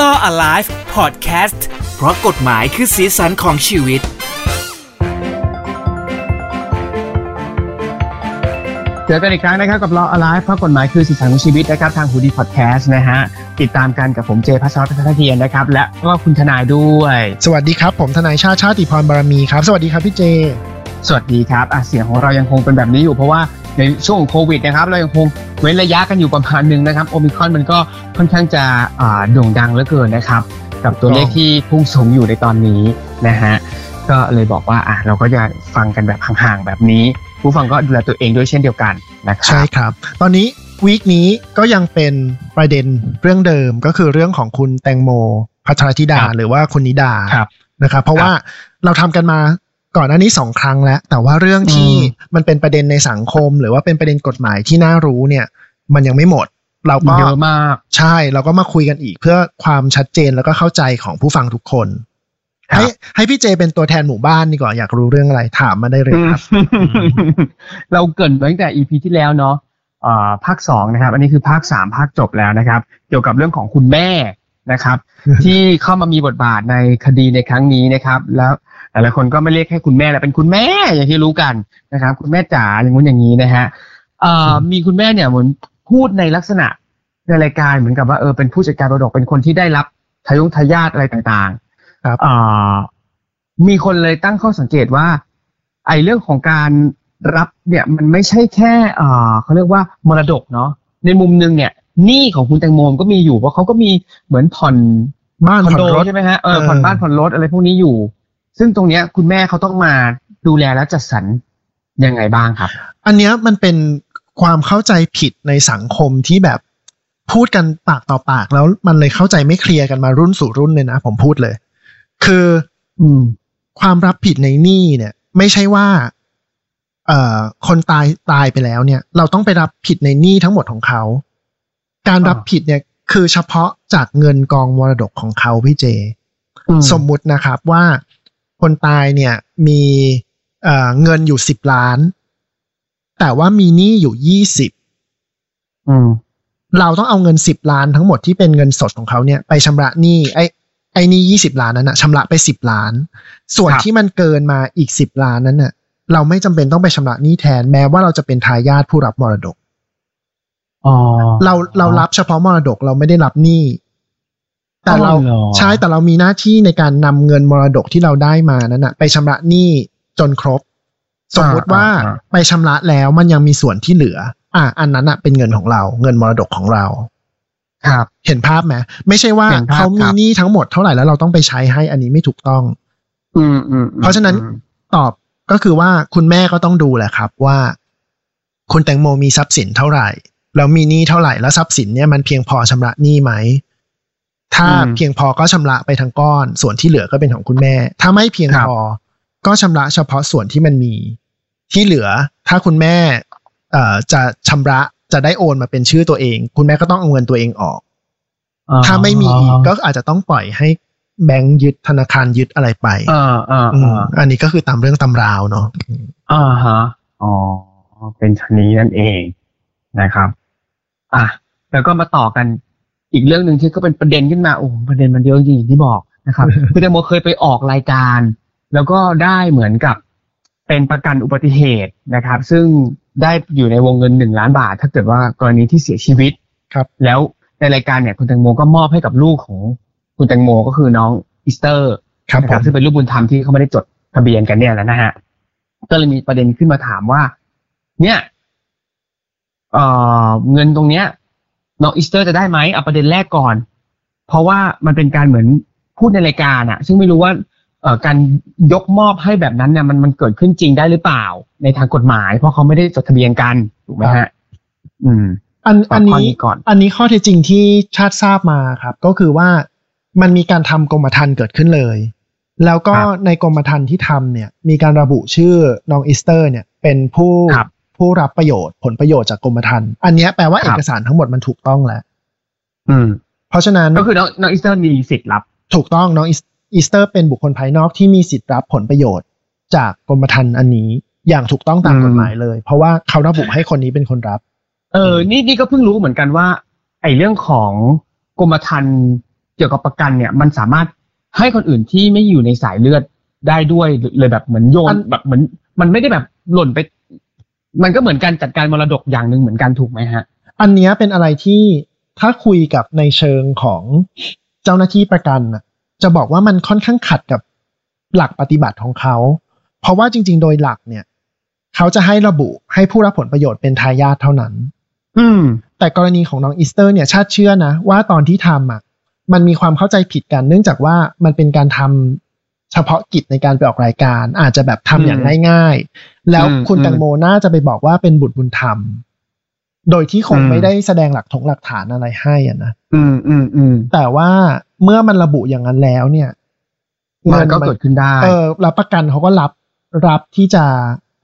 Law Alive Podcast เพราะกฎหมายคือสีสันของชีวิต เจอกันอีกครั้งนะครับกับ Law Alive เพราะกฎหมายคือสีสันของชีวิตนะครับทางหูดีพอดแคสต์นะฮะติดตามกันกับผมเจพัชรพัฒนเทียนนะครับ และก็คุณทนายด้วย สวัสดีครับ ผมทนายชาติชาติพรบารมีครับ สวัสดีครับพี่เจ สวัสดีครับอะเสียงของเรายังคงเป็นแบบนี้อยู่เพราะว่า ในช่วงของโควิดนะครับ เรายังคงเว้นระยะกันอยู่ประมาณหนึ่งนะครับโอมิครอนมันก็ค่อนข้างจะอ่าโด่งดังเหลือเกินนะครับ กับตัวเลขที่พุ่งสูงอยู่ในตอนนี้นะฮะก็เลยบอกว่าอะเราก็จะฟังกันแบบห่างๆแบบนี้ ผู้ฟังก็ดูแลตัวเองด้วยเช่นเดียวกันนะครัใช่บครับ ตอนนี้วีคนี้ก็ยังเป็นประเด็นเรื่องเดิมก็คือเรื่องของคุณแตงโมพัทรธิดาครับหรือว่าคุณนิดาครับนะครับ เพราะครับว่าเราทำกันมา ก่อนหน้านี้สองครั้งแล้ว แต่ว่าเรื่องที่อืมมันเป็นประเด็นในสังคม หรือว่าเป็นประเด็นกฎหมายที่น่ารู้เนี่ย มันยังไม่หมด เราก็เยอะมาก ใช่เราก็มาคุยกันอีกเพื่อความชัดเจนแล้วก็เข้าใจของผู้ฟังทุกคนครับให้ให้พี่เจเป็นตัวแทนหมู่บ้านดีกว่าอยากรู้เรื่องอะไรถามมาได้เลยครับ เราเกรินไว้ตั้งแต่ EP ที่แล้วเนาะอ่าภาคสองนะครับ อันนี้คือภาคสามภาคจบแล้วนะครับ เกี่ยวกับเรื่องของคุณแม่ นะครับ ที่เข้ามามีบทบาทในคดีในครั้งนี้นะครับ แล้วหลายๆคนก็ไม่เรียกแค่คุณแม่แล้วเป็นคุณแม่อย่างที่รู้กันนะครับ คุณแม่จ๋าอย่างงู้นอย่างนี้นะฮะอ่ามีคุณแม่เนี่ยเหมือนพูดในลักษณะในรายการเหมือนกับว่าเออเป็นผู้จัดการมรดกเป็นคนที่ได้รับทายงทายาทอะไรต่างๆ ครับอ่ามีคนเลยตั้งข้อสังเกตว่า ไอ้เรื่องของการรับเนี่ยมันไม่ใช่แค่อ่าเขาเรียกว่ามรดกเนาะในมุมหนึงเนี่ย หนี้ของคุณแตงโมก็มีอยู่เพราะเขาก็มีเหมือนผ่อนบ้านคอนผ่อนโดรถใช่ไหมฮะเออเออผ่อนบ้านผ่อนรถอะไรพวกนี้อยู่ ซึ่งตรงเนี้ยคุณแม่เขาต้องมาดูแลและจัดสรรยังไงบ้างครับ อันเนี้ยมันเป็นความเข้าใจผิดในสังคมที่แบบพูดกันปากต่อปากแล้วมันเลยเข้าใจไม่เคลียร์กันมารุ่นสู่รุ่นเลยนะ ผมพูดเลย คือ อืม ความรับผิดในหนี้เนี่ย ไม่ใช่ว่า เอ่อ คนตายตายไปแล้วเนี่ย เราต้องไปรับผิดในหนี้ทั้งหมดของเขา การรับอ่าผิดเนี่ยคือเฉพาะจากเงินกองมรดกของเขาพี่เจ สมมุตินะครับว่าคนตายเนี่ยมีเอ่อเงินอยู่สิบล้าน แต่ว่ามีหนี้อยู่ยี่สิบอืมเราต้องเอาเงินสิบล้านทั้งหมดที่เป็นเงินสดของเขาเนี่ยไปชำระหนี้ไอ้ไอ้หนี้ยี่สิบล้านนั้นนะชำระไปสิบล้าน ส่วนครับที่มันเกินมาอีกสิบล้านนั้นน่ะ เราไม่จำเป็นต้องไปชำระหนี้แทนแม้ว่าเราจะเป็นทายาทผู้รับมรดกอ๋อ เราเรารับเฉพาะมรดกเราไม่ได้รับหนี้แต่เราอ๋อเหรอใช่แต่เรามีหน้าที่ในการนำเงินมรดกที่เราได้มานั้นนะไปชำระหนี้จนครบ สมมุติว่าอ่าอ่าไปชำระแล้วมันยังมีส่วนที่เหลือ อะอันนั้นอะเป็นเงินของเรา เงินมรดกของเรา ครับ เห็นภาพไหมไม่ใช่ว่าเห็นภาพเขามีครับหนี้ทั้งหมดเท่าไหร่แล้วเราต้องไปใช้ให้อันนี้ไม่ถูกต้อง อืมอืมอืมเพราะฉะนั้นอืมตอบก็คือว่าคุณแม่ก็ต้องดูแหละครับว่า คุณแตงโมมีทรัพย์สินเท่าไหร่ แล้วมีหนี้เท่าไหร่แล้วทรัพย์สินเนี่ยมันเพียงพอชำระหนี้ไหม ถ้าเพียงพอก็ชำระไปทั้งก้อน ส่วนที่เหลือก็เป็นของคุณแม่ ถ้าไม่เพียงพอ ก็ชำระเฉพาะส่วนที่มันมี ที่เหลือถ้าคุณแม่ เอ่อจะชำระจะได้โอนมาเป็นชื่อตัวเอง คุณแม่ก็ต้องเอาเงินตัวเองออกอ๋อถ้าไม่มีอีกก็อาจจะต้องปล่อยให้แบงก์ยึดธนาคารยึดอะไรไปอ่าอ่าอือ่ามอันนี้ก็คือตามเรื่องตำราวเนาะอ่าฮะอ๋อเป็นชนนี้นั่นเองนะครับ อะแล้วก็มาต่อกันอีกเรื่องหนึ่งที่ก็เป็นประเด็นขึ้นมาโอ้โหประเด็นมันเยอะจริงอย่างที่บอกนะครับคือแตงโมเคยไปออกรายการ แล้วก็ได้เหมือนกับเป็นประกันอุบัติเหตุนะครับ ซึ่งได้อยู่ในวงเงินหนึ่งล้านบาท ถ้าเกิดว่ากรณีที่เสียชีวิตครับ แล้วในรายการเนี่ยคุณแตงโมก็มอบให้กับลูกของคุณแตงโมก็คือน้องอีสเตอร์ครับนะผมซึ่งเป็นลูกบุญธรรมที่เขาไม่ได้จดทะเบียนกันเนี่ยแหละนะฮะก็เลยมีประเด็นขึ้นมาถามว่า เนี่ย เอ่อเงินตรงเนี้ยน้องอีสเตอร์จะได้ไหมเอาประเด็นแรกก่อน เพราะว่ามันเป็นการเหมือนพูดในรายการอะซึ่งไม่รู้ว่าเอ่อการยกมอบให้แบบนั้นเนี่ยมันมันเกิดขึ้นจริงได้หรือเปล่า ในทางกฎหมาย เพราะเขาไม่ได้จดทะเบียนกันถูกไหมฮะ อืม อันตอบอันข้อนี้นี้ก่อน อันนี้ข้อเท็จจริงที่ชาติทราบมาครับ ก็คือว่ามันมีการทำกรมธรรม์เกิดขึ้นเลย แล้วก็ครับในกรมธรรม์ที่ทำเนี่ย มีการระบุชื่อน้องอีสเตอร์ เนี่ย เป็นผู้ครับ ผู้รับประโยชน์ผลประโยชน์จากกรมธรรม์อันเนี้ยแปลว่าครับเอกสารทั้งหมดมันถูกต้องแล้วอืม เพราะฉะนั้นก็คือน้องน้องอีสเตอร์มีสิทธิ์รับ ถูกต้องน้องอีสเตอร์เป็นบุคคลภายนอกที่มีสิทธิ์รับผลประโยชน์จากกรมธรรม์อันนี้อย่างถูกต้องตามอืมกฎหมายเลย เพราะว่าเขาระบุให้คนนี้เป็นคนรับ เออ นี่นี่ก็เพิ่งรู้เหมือนกันว่า ไอ้เรื่องของกรมธรรม์เกี่ยวกับประกันเนี่ย มันสามารถให้คนอื่นที่ไม่อยู่ในสายเลือดได้ด้วยเลยแบบเหมือนโยนแบบเหมือน มันไม่ได้แบบหล่นไป มันก็เหมือนการจัดการมรดกอย่างหนึ่งเหมือนกันถูกไหมฮะ อันนี้เป็นอะไรที่ถ้าคุยกับในเชิงของเจ้าหน้าที่ประกันน่ะจะบอกว่ามันค่อนข้างขัดกับหลักปฏิบัติของเขา เพราะว่าจริง ๆ โดยหลักเนี่ย เขาจะให้ระบุให้ผู้รับผลประโยชน์เป็นทายาทเท่านั้น อืม แต่กรณีของน้องอีสเตอร์เนี่ยชาติเชื่อนะว่าตอนที่ทำอะมันมีความเข้าใจผิดกันเนื่องจากว่ามันเป็นการทำ เฉพาะกิจในการไปออกรายการอาจจะแบบทำอย่างง่าย ๆ แล้วคุณแตงโมน่าจะไปบอกว่าเป็นบุตรบุญธรรม โดยที่คงไม่ได้แสดงหลักถงหลักฐานอะไรให้อะนะอืมอืมอืมแต่ว่าเมื่อมันระบุอย่างนั้นแล้วเนี่ยมันก็เกิดขึ้นได้ เออรับประกันเขาก็รับรับที่จะ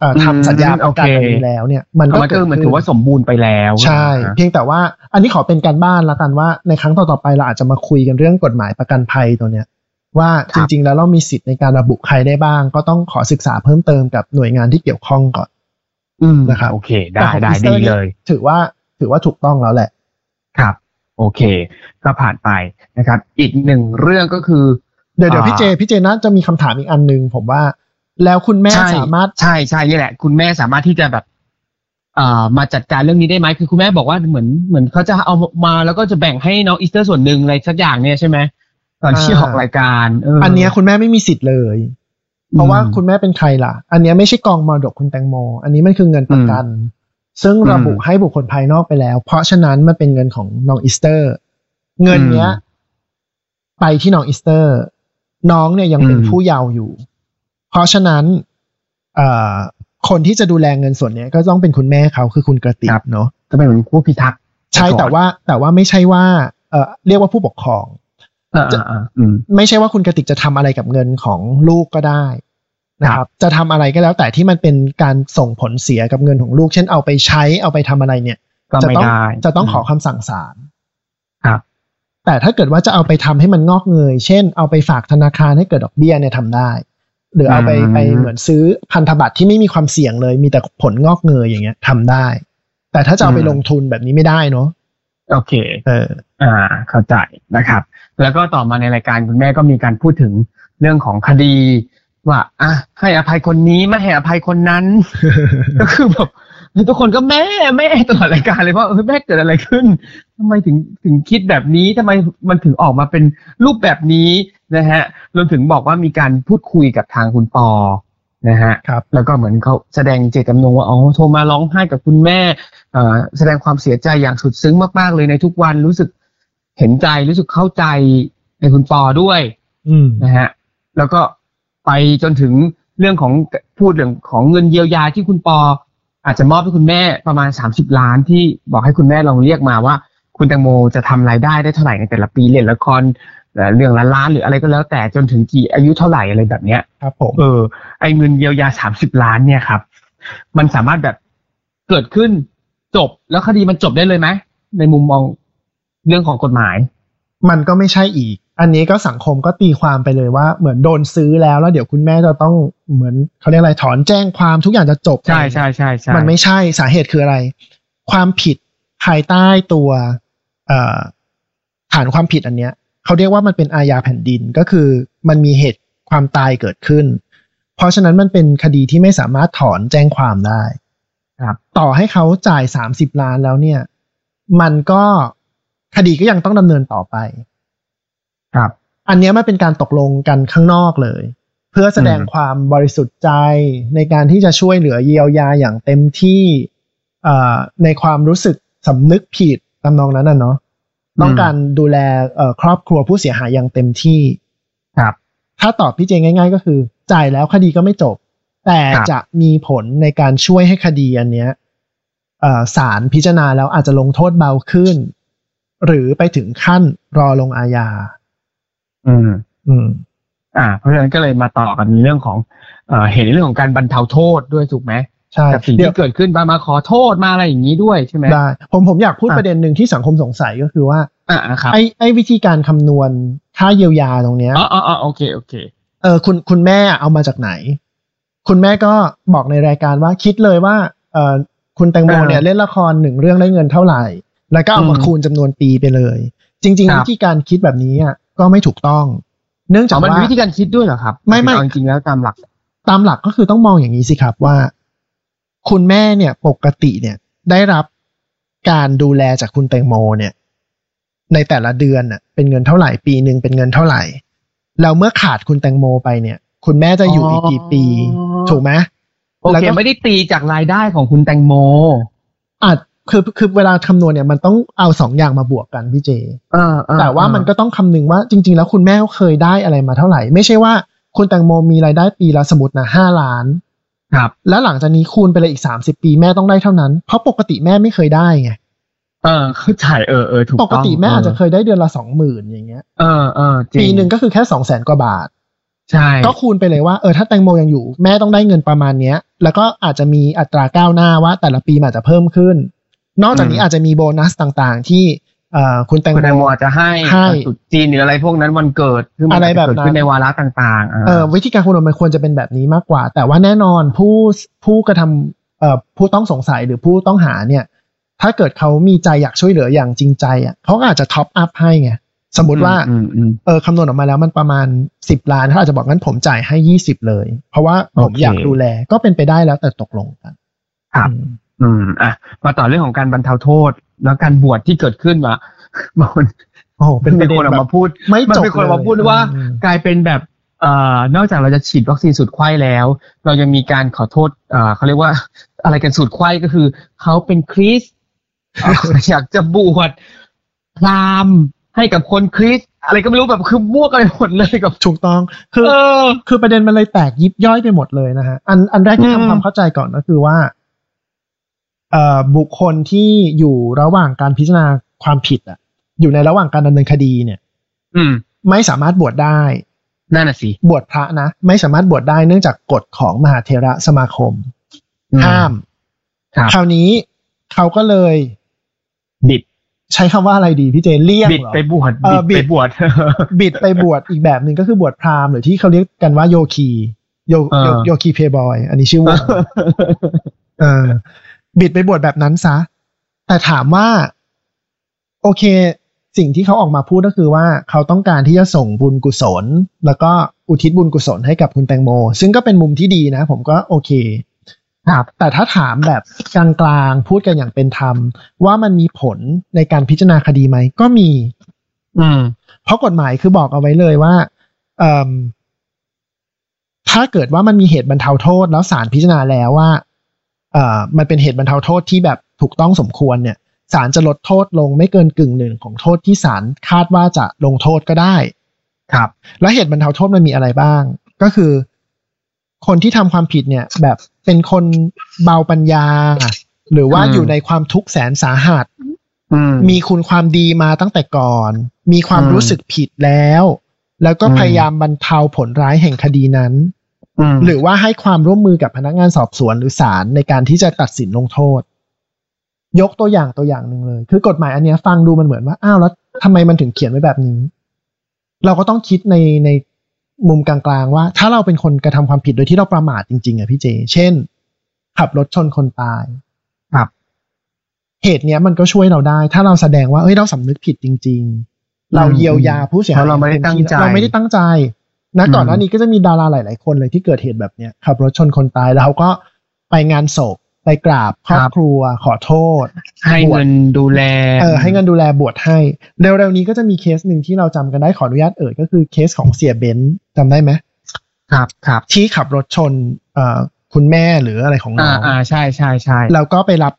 เอ่ออืมทำสัญญาประกันโอเคอันนี้แล้วเนี่ย มันก็มันก็เกิดคือมันขึ้ถือว่าสมบูรณ์ไปแล้ว ใช่นะเพียงแต่ว่า อันนี้ขอเป็นการบ้านละกันว่าในครั้งต่อๆไปเราอาจจะมาคุยกันเรื่องกฎหมายประกันภัยตัวเนี้ย ว่าจริง ๆ แล้วเรามีสิทธิ์ในการระบุใครได้บ้าง ก็ต้องขอศึกษาเพิ่มเติมกับหน่วยงานที่เกี่ยวข้องก่อนอืมนะครับโอเค ได้แต่ของได้ Easter ดีนี่เลย ถือว่าถือว่าถูกต้องแล้วแหละ ครับ โอเค ก็ผ่านไปนะครับ อีกหนึ่งเรื่องก็คือ เดี๋ยวเดี๋ยวอ่าพี่เจพี่เจน่าจะมีคำถามอีกอันหนึงผมว่า แล้วคุณแม่ใช่สามารถใช่ใช่นี่แหละ คุณแม่สามารถที่จะแบบเอ่อมาจัดการเรื่องนี้ได้ไหมคือคุณแม่บอกว่าเหมือนเหมือนเขาจะเอามาแล้วก็จะแบ่งให้น้องอีสเตอร์ส่วนหนึ่งอะไรสักอย่างเนี่ยใช่ไหม ตอนที่อ่าออกรายการเอออัอันเนี้ยคุณแม่ไม่มีสิทธิ์เลย เพราะว่าอืมคุณแม่เป็นใครล่ะ อันเนี้ยไม่ใช่กองมรดกคุณแตงโม อันนี้มันคือเงินประกัน ซึ่งอืมระบุให้บุคคลภายนอกไปแล้ว เพราะฉะนั้นมันเป็นเงินของน้องอีสเตอร์ เงินเนี้ยอืมไปที่น้องอีสเตอร์ น้องเนี่ยยังเป็นอืมผู้เยาว์อยู่ เพราะฉะนั้นเอ่อคนที่จะดูแลเงินส่วนเนี้ยก็ต้องเป็นคุณแม่เขาคือคุณกระติกเนาะก็เป็นเหมือนผู้พิทักษ์ใช่ก่อนแต่ว่าแต่ว่าไม่ใช่ว่าเอ่อเรียกว่าผู้ปกครองอ่าอ่าอ่าอืม ไม่ใช่ว่าคุณกระติกจะทำอะไรกับเงินของลูกก็ได้นะคครัรับบจะทำอะไรก็แล้วแต่ที่มันเป็นการส่งผลเสียกับเงินของลูก เช่นเอาไปใช้เอาไปทำอะไรเนี่ยก็จะไม่ต้องได้จะต้องขอคำสั่งศาลครับ แต่ถ้าเกิดว่าจะเอาไปทำให้มันงอกเงย เช่น เอาไปฝากธนาคารให้เกิดดอกเบี้ยเนี่ยทำได้ หรือเอาไปอืมไปเหมือนซื้อพันธบัตรที่ไม่มีความเสี่ยงเลย มีแต่ผลงอกเงยอย่างเงี้ยทำได้ แต่ถ้าจะเอาไปลงทุนแบบนี้ไม่ได้เนาะโอเค เออ อ่า เข้าใจนะครับ แล้วก็ต่อมาในรายการคุณแม่ก็มีการพูดถึงเรื่องของคดี ว่าอะให้อภัยคนนี้ไม่ให้อภัยคนนั้น ก็คือแบบทุกคนก็แม่แม่ตลอดรายการเลยว่าเออแม่เกิดอะไรขึ้นทำไมถึงถึงคิดแบบนี้ทำไมมันถึงออกมาเป็นรูปแบบนี้นะฮะรวมถึงบอกว่ามีการพูดคุยกับทางคุณปอนะฮะครับแล้วก็เหมือนเขาแสดงเจตจำนงว่าอ๋อโทรมาร้องไห้กับคุณแม่เอ่อแสดงความเสียใจอย่างสุดซึ้งมากๆเลยในทุกวันรู้สึก เห็นใจรู้สึกเข้าใจในคุณปอด้วยอืมนะฮะ แล้วก็ไปจนถึงเรื่องของพูดเรื่องของเงินเยียวยาที่คุณปอ อาจจะมอบให้คุณแม่ประมาณ30ล้านที่บอกให้คุณแม่ลองเรียกมาว่า คุณแตงโมจะทำรายได้ได้เท่าไหร่ในแต่ละปีเล่นละครเอ่อเรื่องละล้านหรืออะไรก็แล้วแต่จนถึงกี่อายุเท่าไหร่อะไรแบบเนี้ยครับผมเออไอ้เงินเยียวยา30ล้านเนี่ยครับ มันสามารถแบบเกิดขึ้นจบแล้วคดีมันจบได้เลยไหมในมุมมอง เรื่องของกฎหมาย มันก็ไม่ใช่อีก อันนี้ก็สังคมก็ตีความไปเลยว่าเหมือนโดนซื้อแล้วแล้วเดี๋ยวคุณแม่จะต้องเหมือนเขาเรียกอะไรถอนแจ้งความทุกอย่างจะจบใช่ใช่ใช่ใช่มันไม่ใช่สาเหตุคืออะไร ความผิดภายใต้ตัวเอ่อฐานความผิดอันเนี้ยเขาเรียกว่ามันเป็นอาญาแผ่นดินก็คือมันมีเหตุความตายเกิดขึ้น เพราะฉะนั้นมันเป็นคดีที่ไม่สามารถถอนแจ้งความได้ครับต่อให้เขาจ่ายสามสิบล้านแล้วเนี่ย มันก็ คดีก็ยังต้องดำเนินต่อไป ครับ อันเนี้ยมันเป็นการตกลงกันข้างนอกเลย เพื่อแสดงอืมความบริสุทธิ์ใจในการที่จะช่วยเหลือเยียวยาอย่างเต็มที่เอ่อในความรู้สึกสำนึกผิดตำนองนั้นน่ะเนาะต้องการดูแลเอ่อครอบครัวผู้เสียหายอย่างเต็มที่ครับ ถ้าตอบพี่เจง่าย ๆ ก็คือ จ่ายแล้วคดีก็ไม่จบ แต่ครับจะมีผลในการช่วยให้คดีอันเนี้ยเอ่อศาลพิจารณาแล้วอาจจะลงโทษเบาขึ้น หรือไปถึงขั้นรอลงอาญา อืม อืม อ่า เพราะฉะนั้นก็เลยมาต่อกันเรื่องของเอ่อเห็นในเรื่องของการบรรเทาโทษด้วยถูกไหมใช่กับสิ่งเดี๋ยวที่เกิดขึ้นมามาขอโทษมาอะไรอย่างนี้ด้วยใช่ไหมได้ผมผมอยากพูดอะประเด็นหนึ่งที่สังคมสงสัยก็คือว่าอ่าครับไอ้ไอ้วิธีการคำนวณค่าเยียวยาตรงเนี้ยอ๋ออ๋ออ๋อโอเคโอเค เออคุณคุณแม่เอามาจากไหน คุณแม่ก็บอกในรายการว่าคิดเลยว่า เออคุณแตงโมอ่าเนี่ยเล่นละครหนึ่งเรื่องได้เงินเท่าไหร่ แล้วก็เอามาอืมคูณจำนวนปีไปเลย จริงครัๆบวิธีการคิดแบบนี้อะก็ไม่ถูกต้อง เนื่องอ๋จากอมันว่ามีวิธีการคิดด้วยเหรอครับ ไม่ไม่เอาจริงๆแล้วตามหลัก ตามหลักก็คือต้องมองอย่างนี้สิครับว่า คุณแม่เนี่ยปกติเนี่ยได้รับการดูแลจากคุณแตงโมเนี่ย ในแต่ละเดือนน่ะเป็นเงินเท่าไหร่ปีหนึ่งเป็นเงินเท่าไหร่แล้วเมื่อขาดคุณแตงโมไปเนี่ย คุณแม่จะอยู่อีกกี่ปี ถูกไหมโอแล้วเคก็ไม่ได้ตีจากรายได้ของคุณแตงโมอาจ คือคือเวลาคำนวณเนี่ยมันต้องเอาสองอย่างมาบวกกันพี่เจเออเออแต่ว่ามันก็ต้องคำนึงว่าจริง ๆ แล้วคุณแม่เคยได้อะไรมาเท่าไหร่ ไม่ใช่ว่าคุณแตงโมมีรายได้ปีละสมมตินะห้าล้าน ครับ แล้วหลังจากนี้คูณไปเลยอีกสามสิบปีแม่ต้องได้เท่านั้น เพราะปกติแม่ไม่เคยได้ไงเออเข้าใจเออเออถูกปต้องกติแม่อาจจะเคยได้เดือนละสองหมื่นอย่างเงี้ยเออเออจริปีหนึ่งก็คือแค่สองแสนกว่าบาทใช่ก็คูณไปเลยว่าเออถ้าแตงโมยังอยู่แม่ต้องได้เงินประมาณเนี้ย แล้วก็อาจจะมีอัตราก้าวหน้าว่าแต่ละปีมันอาจจะเพิ่มขึ้น นอกจากนี้อาจจะมีโบนัสต่างๆ ที่เอ่อคุณแตงคุณแตงโมโมอาจจะให้ให้ตรุษจีนหรืออะไรพวกนั้นวันเกิดคือมันอะไรแบบเกิดนั้นขึ้นในวาระต่างๆเอ่อวิธีการคำนวณมันควรจะเป็นแบบนี้มากกว่า แต่ว่าแน่นอนผู้ผู้กระทำเอ่อผู้ต้องสงสัยหรือผู้ต้องหาเนี่ย ถ้าเกิดเขามีใจอยากช่วยเหลืออย่างจริงใจอะเขาก็อาจจะท็อปอัพให้ไงสมมติว่าอืมอืมเออคำนวณออกมาแล้วมันประมาณสิบล้านเขาอาจจะบอกงั้นผมจ่ายให้ยี่สิบเลย เพราะว่าผมโอเคอยากดูแลก็เป็นไปได้แล้วแต่ตกลงกันครับ อืมอืมอะมาต่อเรื่องของการบรรเทาโทษ แล้วการบวชที่เกิดขึ้นมาบางคนโอ้โหเป็นประมีเด็คนนออกแบมาบพูดไม่มันจบมีคนออกมาเลยพูดว่าอืมกลายเป็นแบบเอ่อนอกจากเราจะฉีดวัคซีนสูตรไข้แล้ว เราจะมีการขอโทษเอ่อเขาเรียกว่าอะไรกันสูตรไข้ก็คือเขาเป็นคริสต์เอ่ออยากจะบวชพราหมณ์ให้กับคนคริสต์อะไรก็ไม่รู้แบบคือมั่วกันไปหมดเลยกับถูกต้อง คือเออคือประเด็นมันเลยแตกยิบย่อยไปหมดเลยนะฮะอันอันแรกที่อืมทำความเข้าใจก่อนก็คือว่าเอ่อ บุคคลที่อยู่ระหว่างการพิจารณาความผิดอะ อยู่ในระหว่างการดำเนินคดีเนี่ย อืม ไม่สามารถบวชได้นั่นน่ะสิบวชพระนะไม่สามารถบวชได้เนื่องจากกฎของมหาเทระสมาคมอืห้ามครับคราวนี้เขาก็เลยบิด ใช้คำว่าอะไรดีพี่เจเลี่ยงบิดเหรอไปบวชเออบิดบิไปดบวชบิดไปบวชอีกแบบหนึ่งก็คือบวชพราหมณ์หรือที่เขาเรียกกันว่าโยคีโยเออโยโยคีเพย์บอย อันนี้ชื่อวงเออ บิดไปบวชแบบนั้นซะ แต่ถามว่า โอเค สิ่งที่เขาออกมาพูดก็คือว่าเขาต้องการที่จะส่งบุญกุศล แล้วก็อุทิศบุญกุศลให้กับคุณแตงโม ซึ่งก็เป็นมุมที่ดีนะ ผมก็โอเคครับแต่ถ้าถามแบบกลางๆพูดกันอย่างเป็นธรรม ว่ามันมีผลในการพิจารณาคดีไหม ก็มี อืม เพราะกฎหมายคือบอกเอาไว้เลยว่าเอิ่มถ้าเกิดว่ามันมีเหตุบรรเทาโทษ แล้วศาลพิจารณาแล้วว่าเอ่อ มันเป็นเหตุบรรเทาโทษที่แบบถูกต้องสมควรเนี่ยศาลจะลดโทษลงไม่เกินกึ่งหนึ่งของโทษที่ศาลคาดว่าจะลงโทษก็ได้ ครับ แล้วเหตุบรรเทาโทษมันมีอะไรบ้าง ก็คือ คนที่ทำความผิดเนี่ยแบบเป็นคนเบาปัญญา หรือว่าอืมอยู่ในความทุกข์แสนสาหัสอืมมีคุณความดีมาตั้งแต่ก่อน มีความอืมรู้สึกผิดแล้ว แล้วก็อืมพยายามบรรเทาผลร้ายแห่งคดีนั้นอืม หรือว่าให้ความร่วมมือกับพนักงานสอบสวนหรือศาลในการที่จะตัดสินลงโทษ ยกตัวอย่างตัวอย่างหนึ่งเลย คือกฎหมายอันเนี้ยฟังดูมันเหมือนว่าอ้าวแล้วทำไมมันถึงเขียนไว้แบบนี้ เราก็ต้องคิดในในมุมกลางๆว่า ถ้าเราเป็นคนกระทำความผิดโดยที่เราประมาทจริงๆอะพี่เจ เช่น ขับรถชนคนตายครับเหตุเนี้ยมันก็ช่วยเราได้ ถ้าเราแสดงว่าเอ้ยเราสำนึกผิดจริง ๆ เราเยียวยาผู้เสียหายเพราะเราไม่ได้ตั้งใจเราไม่ได้ตั้งใจ นะอืมก่อนหน้านี้ก็จะมีดาราหลาย ๆ คนเลยที่เกิดเหตุแบบเนี้ยขับรถชนคนตายแล้วเขาก็ไปงานศพไปกราบครอบครัวขอโทษ ให้เงินดูแลเออให้เงินดูแลบวชให้ เร็ว ๆ นี้ก็จะมีเคสหนึ่งที่เราจำกันได้ขออนุญาตเอ่ยก็คือเคสของเสียเบนซ์จำได้ไหมครับครับที่ขับรถชนเอ่อคุณแม่หรืออะไรของน้อ่าองอ่าใช่ใช่ใช่แล้วก็ไปรับ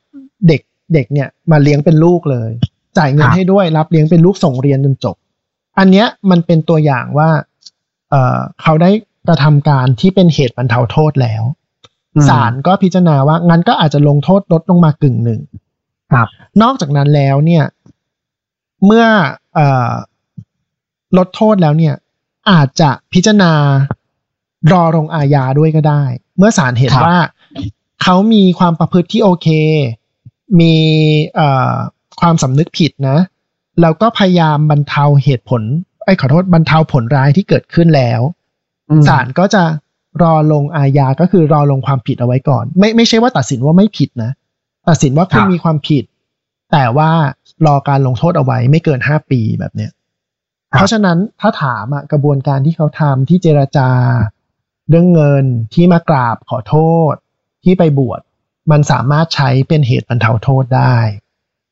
เด็กเด็กเนี่ยมาเลี้ยงเป็นลูกเลย จ่ายเงินครับให้ด้วยรับเลี้ยงเป็นลูกส่งเรียนจนจบ อันเนี้ยมันเป็นตัวอย่างว่า เอ่อเขาได้กระทำการที่เป็นเหตุบรรเทาโทษแล้วอืมศาลก็พิจารณาว่างั้นก็อาจจะลงโทษลดลงมากึ่งหนึ่งครับ นอกจากนั้นแล้วเนี่ย เมื่อเอ่อลดโทษแล้วเนี่ย อาจจะพิจารณารอลงอาญาด้วยก็ได้ เมื่อศาลเห็นครับว่าเขามีความประพฤติที่โอเค มีเอ่อความสำนึกผิดนะ แล้วก็พยายามบรรเทาเหตุผล ไอ้ยขอโทษบรรเทาผลร้ายที่เกิดขึ้นแล้วอืมศาลก็จะรอลงอาญาก็คือรอลงความผิดเอาไว้ก่อน ไม่ไม่ใช่ว่าตัดสินว่าไม่ผิดนะ ตัดสินว่าคุณมีความผิด แต่ว่ารอการลงโทษเอาไว้ไม่เกินห้าปีแบบเนี้ยเพราะฉะนั้นถ้าถามอะกระบวนการที่เขาทำที่เจรจา เรื่องเงินที่มากราบขอโทษ ที่ไปบวชมันสามารถใช้เป็นเหตุบรรเทาโทษได้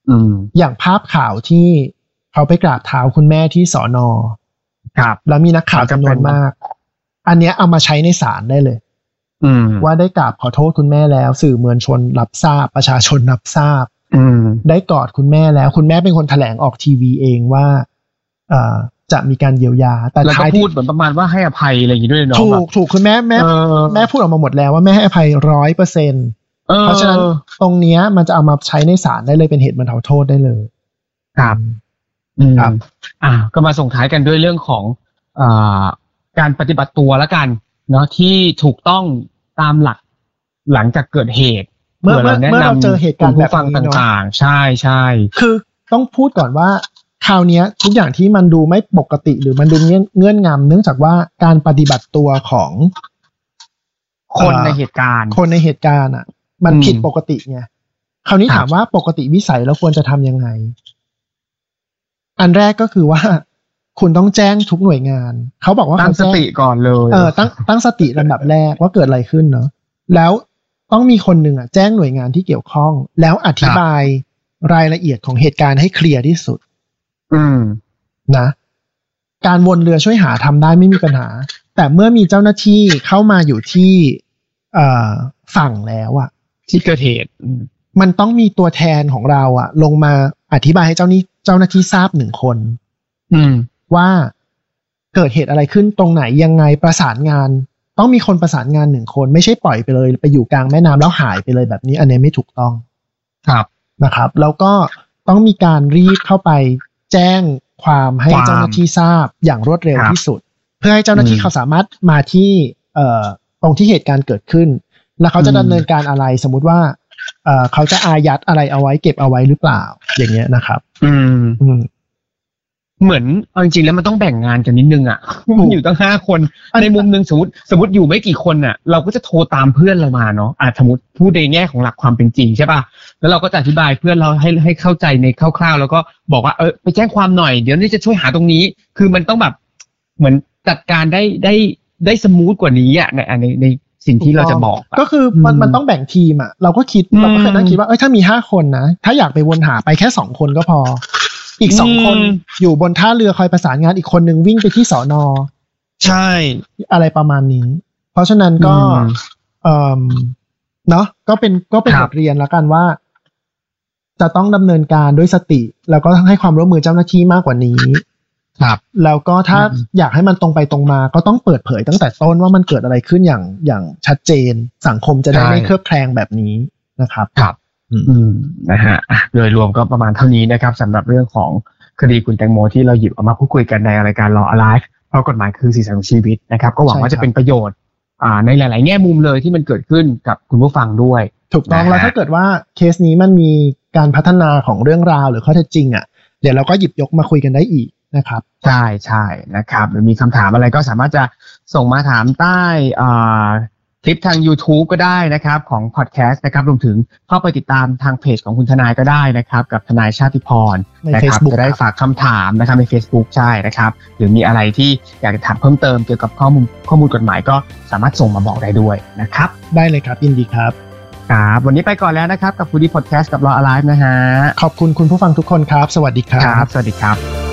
อืมอย่างภาพข่าวที่ เขาไปกราบเท้าคุณแม่ที่สอนอครับ แล้วมีนักข่าวจำนวนมาก อันเนี้ยเอามาใช้ในศาลได้เลยอืมว่าได้กราบขอโทษคุณแม่แล้ว สื่อมวลชนรับทราบ ประชาชนรับทราบอืมได้กอดคุณแม่แล้ว คุณแม่เป็นคนแถลงออกทีวีเองว่าเอ่อจะมีการเยียวยา แต่แล้วก็ท้ายพูที่ดเหมือนประมาณว่าให้อภัยอะไรอย่างนี้ด้วยเนาะถูแบกบถูกคุณแม่แม่เออแม่พูดออกมาหมดแล้วว่าแม่ให้อภัยร้อยเปอร์เซ็นออเพราะฉะนั้นตรงเนี้ยมันจะเอามาใช้ในศาลได้เลยเป็นเหตุบรรเทาโทษได้เลยครับอืม ครับ อ่า ก็มาส่งท้ายกันด้วยเรื่องของอ่าการปฏิบัติตัวแล้วกัน เนาะที่ถูกต้องตามหลักหลังจากเกิดเหตุ เมื่อเมื่อแนะเมื่อเรานำเจอเหตุการณ์คุณแบบผู้ฟังนี้เนาะต่างๆ ใช่ใช่คือต้องพูดก่อนว่าคราวเนี้ยทุกอย่างที่มันดูไม่ปกติหรือมันดูเงื่อนเงื่อนงำเนื่องจากว่าการปฏิบัติตัวของ คนเอ่อในเหตุการณ์ คนในเหตุการณ์อะ มันอืมผิดปกติไงคราวนี้ครับถามว่าปกติวิสัยเราควรจะทำยังไง อันแรกก็คือว่า คุณต้องแจ้งทุกหน่วยงาน เขาบอกว่าตั้งเขาสแจ้ติก่อนเลยเออตั้งตั้งสติลำดับแรกว่าเกิดอะไรขึ้นเนาะแล้วต้องมีคนหนึ่งอะแจ้งหน่วยงานที่เกี่ยวข้อง แล้วอธิบายรายละเอียดของเหตุการณ์ให้เคลียร์ที่สุด อืมนะ การวนเรือช่วยหาทำได้ไม่มีปัญหา แต่เมื่อมีเจ้าหน้าที่เข้ามาอยู่ที่ เอ่อฝั่งแล้วอะ ที่เกิดเหตุอืมมันต้องมีตัวแทนของเราอะลงมาอธิบายให้เจ้านี้ เจ้าหน้าที่ทราบหนึ่งคน อืม ว่าเกิดเหตุอะไรขึ้นตรงไหนยังไงประสานงาน ต้องมีคนประสานงานหนึ่งคน ไม่ใช่ปล่อยไปเลย ไปอยู่กลางแม่น้ำแล้วหายไปเลยแบบนี้ อันนี้ไม่ถูกต้องครับนะครับ แล้วก็ต้องมีการรีบเข้าไปแจ้งความให้ความเจ้าหน้าที่ทราบอย่างรวดเร็วครับที่สุด เพื่อให้เจ้าหน้าที่อืมเขาสามารถมาที่เอ่อตรงที่เหตุการณ์เกิดขึ้น แล้วเขาจะอืมดำเนินการอะไรสมมุติว่า เอ่อเขาจะอายัดอะไรเอาไว้เก็บเอาไว้หรือเปล่า อย่างเงี้ยนะครับ อืมอืมเหมือนเอาจริงๆแล้วมันต้องแบ่งงานกันนิดนึงอะมันอยู่ตั้งห้าคนอันในมุมหนึ่งสมมติสมมติอยู่ไม่กี่คนอะ เราก็จะโทรตามเพื่อนเรามาเนาะอะสมมติพูดในแง่ของหลักความเป็นจริงใช่ป่ะแล้วเราก็จะอธิบายเพื่อนเราให้ให้เข้าใจในคร่าวๆ แล้วก็บอกว่าเออไปแจ้งความหน่อยเดี๋ยวนี่จะช่วยหาตรงนี้ คือมันต้องแบบเหมือนจัดการได้ได้ได้สมูทกว่านี้อะในในใน สิ่งที่เราจะบอกอะก็คือมันอืมมันต้องแบ่งทีมอะ เราก็คิดอืมเราก็เคยนั่งคิดว่าเอ้ยถ้ามีห้าคนนะ ถ้าอยากไปวนหาไปแค่สองคนก็พอ อีกสองคนอืมอยู่บนท่าเรือคอยประสานงานอีกคนหนึ่งวิ่งไปที่สอนอใช่ อะไรประมาณนี้ เพราะฉะนั้นก็อืมเอ่มเนาะก็เป็นก็เป็นครับบทเรียนแล้วกันว่า จะต้องดำเนินการด้วยสติ แล้วก็ให้ความร่วมมือเจ้าหน้าที่มากกว่านี้ ครับ แล้วก็ถ้าอืมอยากให้มันตรงไปตรงมา ก็ต้องเปิดเผยตั้งแต่ต้นว่ามันเกิดอะไรขึ้นอย่างอย่างชัดเจน สังคมจะได้ไม่เคลือบแคลงแบบนี้นะครับ ครับอืมอืมนะฮะอะโดยรวมก็ประมาณเท่านี้นะครับสำหรับเรื่องของคดีคุณแตงโมที่เราหยิบเอามาพูดคุยกันในรายการรอ alive เพราะกฎหมายคือสีสันของชีวิตนะครับ ก็หวังว่าใช่ครับจะเป็นประโยชน์อ่าในหลาย ๆ แง่มุมเลยที่มันเกิดขึ้นกับคุณผู้ฟังด้วย ถูกต้องนะฮะแล้วถ้าเกิดว่าเคสนี้มันมีการพัฒนาของเรื่องราวหรือข้อเท็จจริงอะเดี๋ยวเราก็หยิบยกมาคุยกันได้อีก นะครับ ใช่ใช่นะครับ หรือมีคำถามอะไรก็สามารถจะส่งมาถามใต้อ่าคลิปทาง YouTube ก็ได้นะครับ ของพอดแคสต์นะครับรวมถึงเข้าไปติดตามทางเพจของคุณทนายก็ได้นะครับ กับทนายชาติพรในนะครับ Facebook จะได้ครับฝากคำถามนะครับใน Facebook ใช่นะครับ หรือมีอะไรที่อยากจะถามเพิ่มเติมเกี่ยวกับข้อมูลข้อมูลกฎหมายก็สามารถส่งมาบอกได้ด้วยนะครับ ได้เลยครับยินดีครับครับวันนี้ไปก่อนแล้วนะครับ กับฟูดีพอดแคสต์กับรอ alive นะฮะขอบคุณคุณผู้ฟังทุกคนครับ สวัสดีครับครับสวัสดีครับ